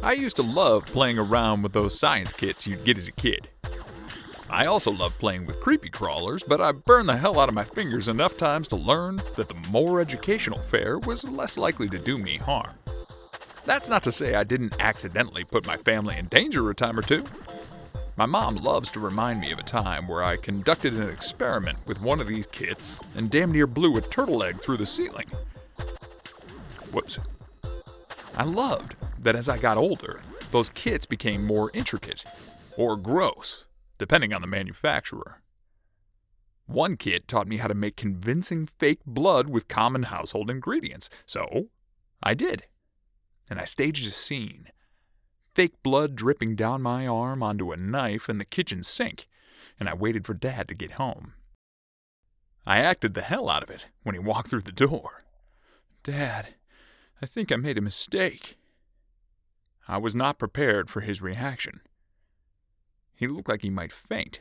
I used to love playing around with those science kits you'd get as a kid. I also loved playing with creepy crawlers, but I burned the hell out of my fingers enough times to learn that the more educational fare was less likely to do me harm. That's not to say I didn't accidentally put my family in danger a time or two. My mom loves to remind me of a time where I conducted an experiment with one of these kits and damn near blew a turtle egg through the ceiling. Whoops. I loved that as I got older, those kits became more intricate or gross, depending on the manufacturer. One kit taught me how to make convincing fake blood with common household ingredients, so I did. And I staged a scene fake blood dripping down my arm onto a knife in the kitchen sink, and I waited for Dad to get home. I acted the hell out of it when he walked through the door. Dad, I think I made a mistake. I was not prepared for his reaction. He looked like he might faint,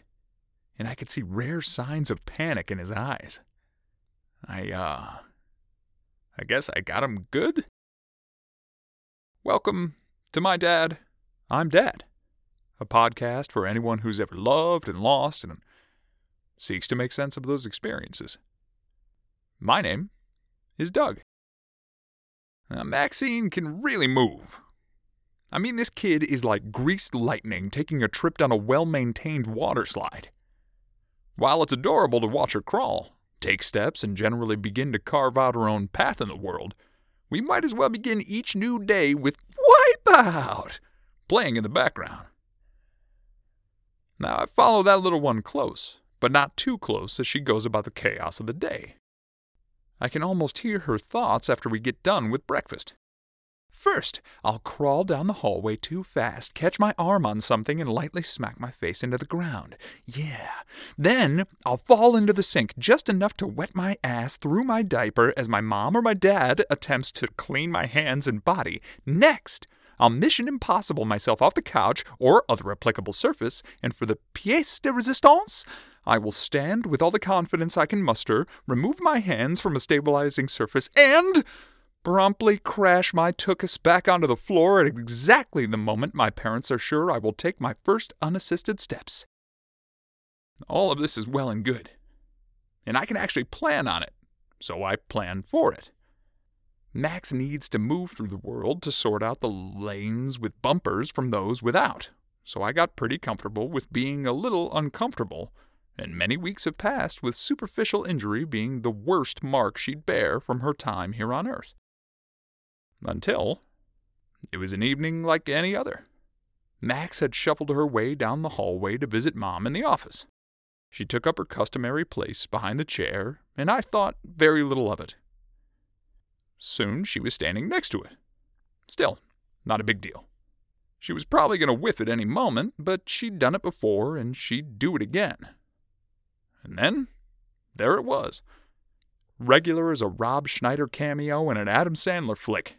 and I could see rare signs of panic in his eyes. I, uh, I guess I got him good? Welcome to my dad I'm Dad, a podcast for anyone who's ever loved and lost and seeks to make sense of those experiences. My name is Doug. Now, Maxine can really move. I mean, this kid is like greased lightning taking a trip down a well maintained water slide. While it's adorable to watch her crawl, take steps, and generally begin to carve out her own path in the world, we might as well begin each new day with Wipeout! playing in the background. Now, I follow that little one close, but not too close as she goes about the chaos of the day. I can almost hear her thoughts after we get done with breakfast. First, I'll crawl down the hallway too fast, catch my arm on something, and lightly smack my face into the ground. Yeah. Then, I'll fall into the sink just enough to wet my ass through my diaper as my mom or my dad attempts to clean my hands and body. Next, I'll Mission Impossible myself off the couch or other applicable surface, and for the pièce de résistance, I will stand with all the confidence I can muster, remove my hands from a stabilizing surface, and promptly crash my tuchus back onto the floor at exactly the moment my parents are sure I will take my first unassisted steps. All of this is well and good, and I can actually plan on it, so I plan for it. Max needs to move through the world to sort out the lanes with bumpers from those without. So I got pretty comfortable with being a little uncomfortable, and many weeks have passed with superficial injury being the worst mark she'd bear from her time here on Earth. Until it was an evening like any other. Max had shuffled her way down the hallway to visit Mom in the office. She took up her customary place behind the chair, and I thought very little of it. Soon she was standing next to it. Still, not a big deal. She was probably going to whiff at any moment, but she'd done it before and she'd do it again. And then, there it was. Regular as a Rob Schneider cameo in an Adam Sandler flick.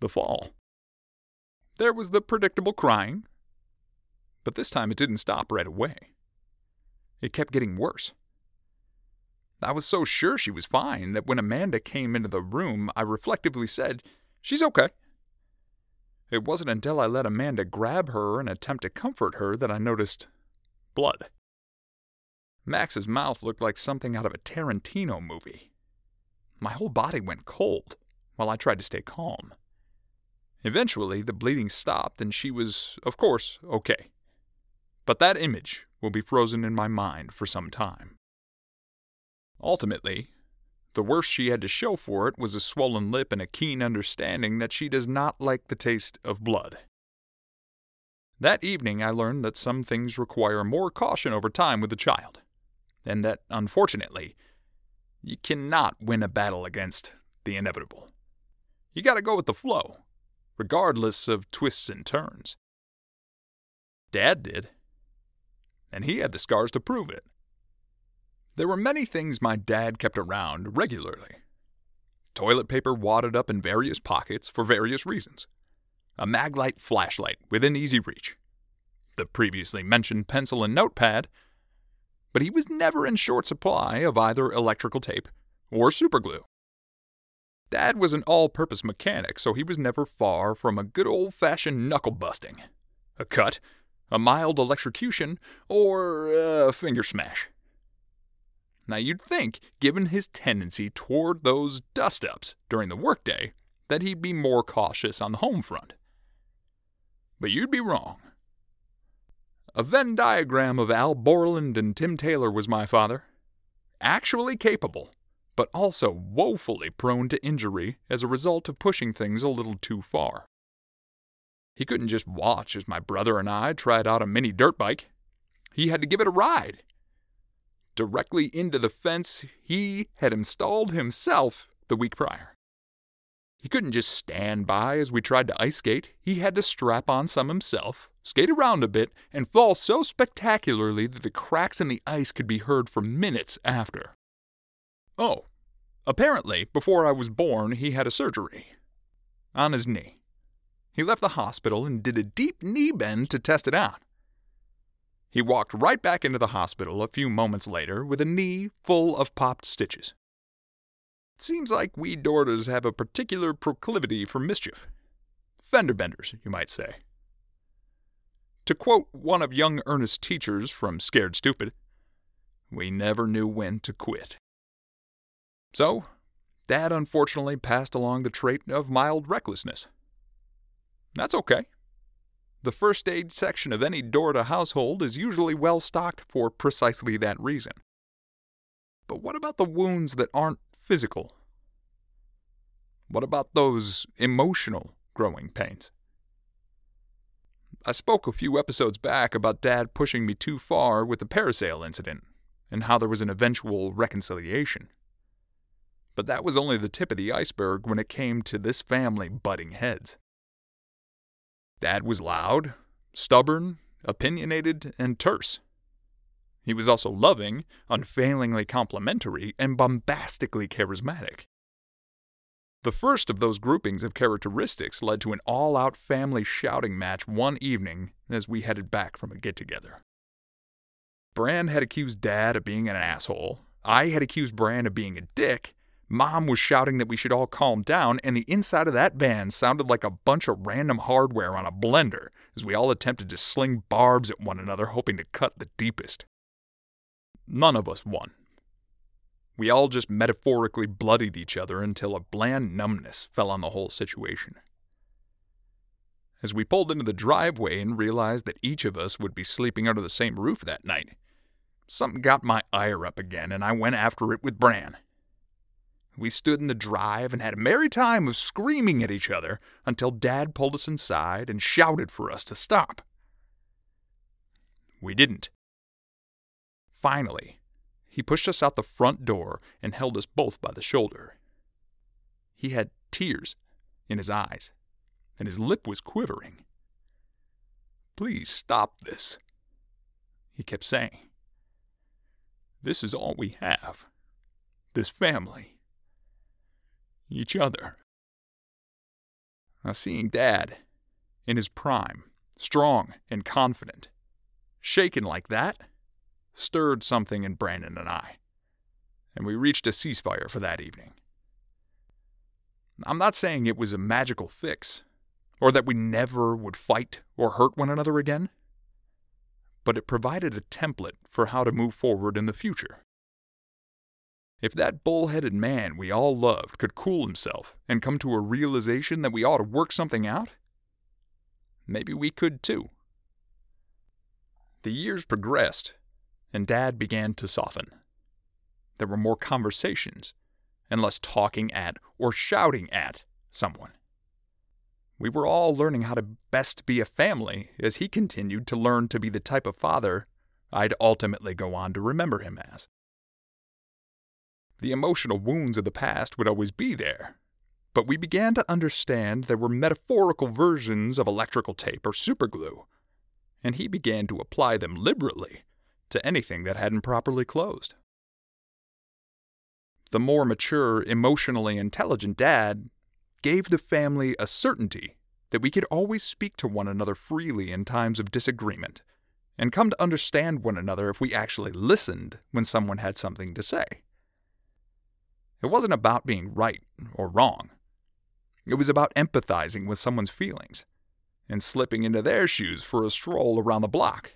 The fall. There was the predictable crying, but this time it didn't stop right away. It kept getting worse. I was so sure she was fine that when Amanda came into the room, I reflectively said, She's okay. It wasn't until I let Amanda grab her and attempt to comfort her that I noticed blood. Max's mouth looked like something out of a Tarantino movie. My whole body went cold while I tried to stay calm. Eventually, the bleeding stopped and she was, of course, okay. But that image will be frozen in my mind for some time. Ultimately, the worst she had to show for it was a swollen lip and a keen understanding that she does not like the taste of blood. That evening, I learned that some things require more caution over time with a child, and that, unfortunately, you cannot win a battle against the inevitable. You gotta go with the flow, regardless of twists and turns. Dad did, and he had the scars to prove it. There were many things my dad kept around regularly. Toilet paper wadded up in various pockets for various reasons. A Maglite flashlight within easy reach. The previously mentioned pencil and notepad. But he was never in short supply of either electrical tape or superglue. Dad was an all purpose mechanic, so he was never far from a good old fashioned knuckle busting. A cut, a mild electrocution, or a finger smash. Now you'd think, given his tendency toward those dust ups during the workday, that he'd be more cautious on the home front. But you'd be wrong. A Venn diagram of Al Borland and Tim Taylor was my father. Actually capable, but also woefully prone to injury as a result of pushing things a little too far. He couldn't just watch as my brother and I tried out a mini dirt bike. He had to give it a ride. Directly into the fence he had installed himself the week prior. He couldn't just stand by as we tried to ice skate. He had to strap on some himself, skate around a bit, and fall so spectacularly that the cracks in the ice could be heard for minutes after. Oh, apparently, before I was born, he had a surgery. On his knee. He left the hospital and did a deep knee bend to test it out. He walked right back into the hospital a few moments later with a knee full of popped stitches. It seems like we Dordas have a particular proclivity for mischief. Fender benders, you might say. To quote one of young Ernest's teachers from Scared Stupid, we never knew when to quit. So, Dad unfortunately passed along the trait of mild recklessness. That's okay. The first aid section of any Dorda household is usually well stocked for precisely that reason. But what about the wounds that aren't physical? What about those emotional growing pains? I spoke a few episodes back about Dad pushing me too far with the parasail incident and how there was an eventual reconciliation. But that was only the tip of the iceberg when it came to this family butting heads. Dad was loud, stubborn, opinionated, and terse. He was also loving, unfailingly complimentary, and bombastically charismatic. The first of those groupings of characteristics led to an all out family shouting match one evening as we headed back from a get together. Bran had accused Dad of being an asshole, I had accused Bran of being a dick, Mom was shouting that we should all calm down, and the inside of that van sounded like a bunch of random hardware on a blender as we all attempted to sling barbs at one another, hoping to cut the deepest. None of us won. We all just metaphorically bloodied each other until a bland numbness fell on the whole situation. As we pulled into the driveway and realized that each of us would be sleeping under the same roof that night, something got my ire up again, and I went after it with Bran. We stood in the drive and had a merry time of screaming at each other until Dad pulled us inside and shouted for us to stop. We didn't. Finally, he pushed us out the front door and held us both by the shoulder. He had tears in his eyes, and his lip was quivering. Please stop this, he kept saying. This is all we have. This family each other. Now, seeing Dad, in his prime, strong and confident, shaken like that, stirred something in Brandon and I, and we reached a ceasefire for that evening. I'm not saying it was a magical fix, or that we never would fight or hurt one another again, but it provided a template for how to move forward in the future. If that bullheaded man we all loved could cool himself and come to a realization that we ought to work something out, maybe we could too. The years progressed, and Dad began to soften. There were more conversations, and less talking at or shouting at someone. We were all learning how to best be a family as he continued to learn to be the type of father I'd ultimately go on to remember him as. The emotional wounds of the past would always be there. But we began to understand there were metaphorical versions of electrical tape or superglue, and he began to apply them liberally to anything that hadn't properly closed. The more mature, emotionally intelligent dad gave the family a certainty that we could always speak to one another freely in times of disagreement and come to understand one another if we actually listened when someone had something to say. It wasn't about being right or wrong. It was about empathizing with someone's feelings and slipping into their shoes for a stroll around the block.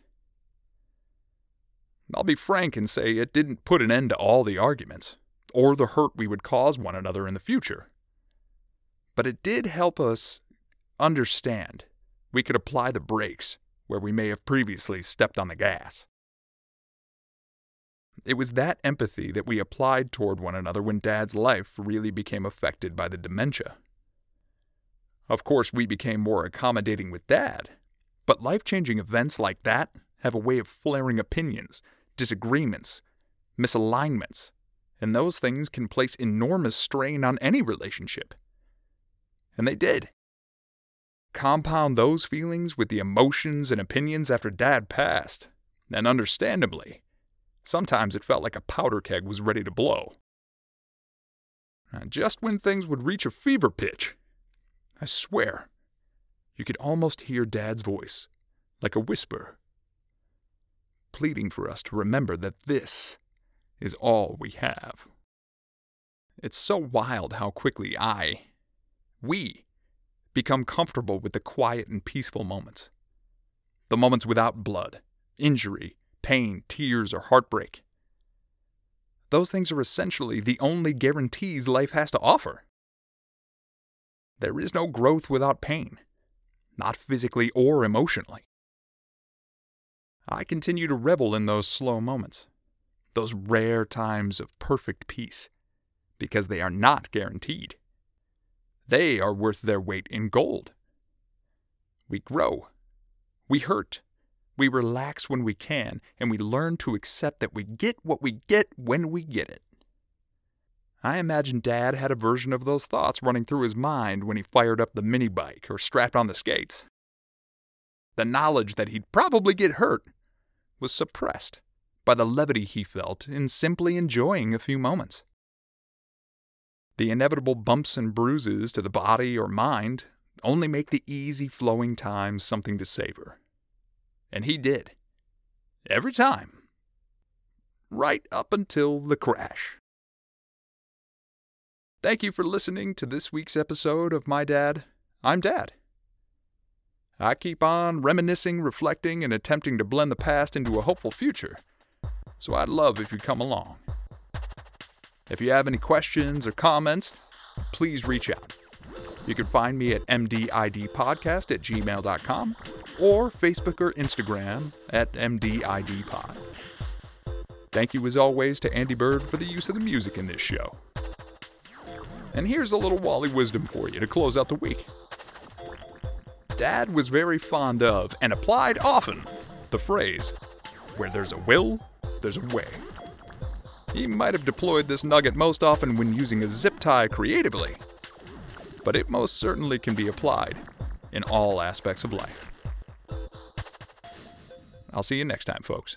I'll be frank and say it didn't put an end to all the arguments or the hurt we would cause one another in the future. But it did help us understand we could apply the brakes where we may have previously stepped on the gas. It was that empathy that we applied toward one another when Dad's life really became affected by the dementia. Of course, we became more accommodating with Dad, but life changing events like that have a way of flaring opinions, disagreements, misalignments, and those things can place enormous strain on any relationship. And they did. Compound those feelings with the emotions and opinions after Dad passed, and understandably, sometimes it felt like a powder keg was ready to blow. And just when things would reach a fever pitch, I swear, you could almost hear Dad's voice, like a whisper, pleading for us to remember that this is all we have. It's so wild how quickly I, we, become comfortable with the quiet and peaceful moments. The moments without blood, injury, pain, tears, or heartbreak. Those things are essentially the only guarantees life has to offer. There is no growth without pain, not physically or emotionally. I continue to revel in those slow moments, those rare times of perfect peace, because they are not guaranteed. They are worth their weight in gold. We grow. We hurt. We relax when we can, and we learn to accept that we get what we get when we get it. I imagine Dad had a version of those thoughts running through his mind when he fired up the mini bike or strapped on the skates. The knowledge that he'd probably get hurt was suppressed by the levity he felt in simply enjoying a few moments. The inevitable bumps and bruises to the body or mind only make the easy flowing times something to savor. And he did. Every time. Right up until the crash. Thank you for listening to this week's episode of My Dad, I'm Dad. I keep on reminiscing, reflecting, and attempting to blend the past into a hopeful future, so I'd love if you'd come along. If you have any questions or comments, please reach out. You can find me at mdidpodcast at gmail.com or Facebook or Instagram at mdidpod. Thank you as always to Andy Bird for the use of the music in this show. And here's a little Wally wisdom for you to close out the week. Dad was very fond of and applied often the phrase, where there's a will, there's a way. He might have deployed this nugget most often when using a zip tie creatively, but it most certainly can be applied in all aspects of life. I'll see you next time, folks.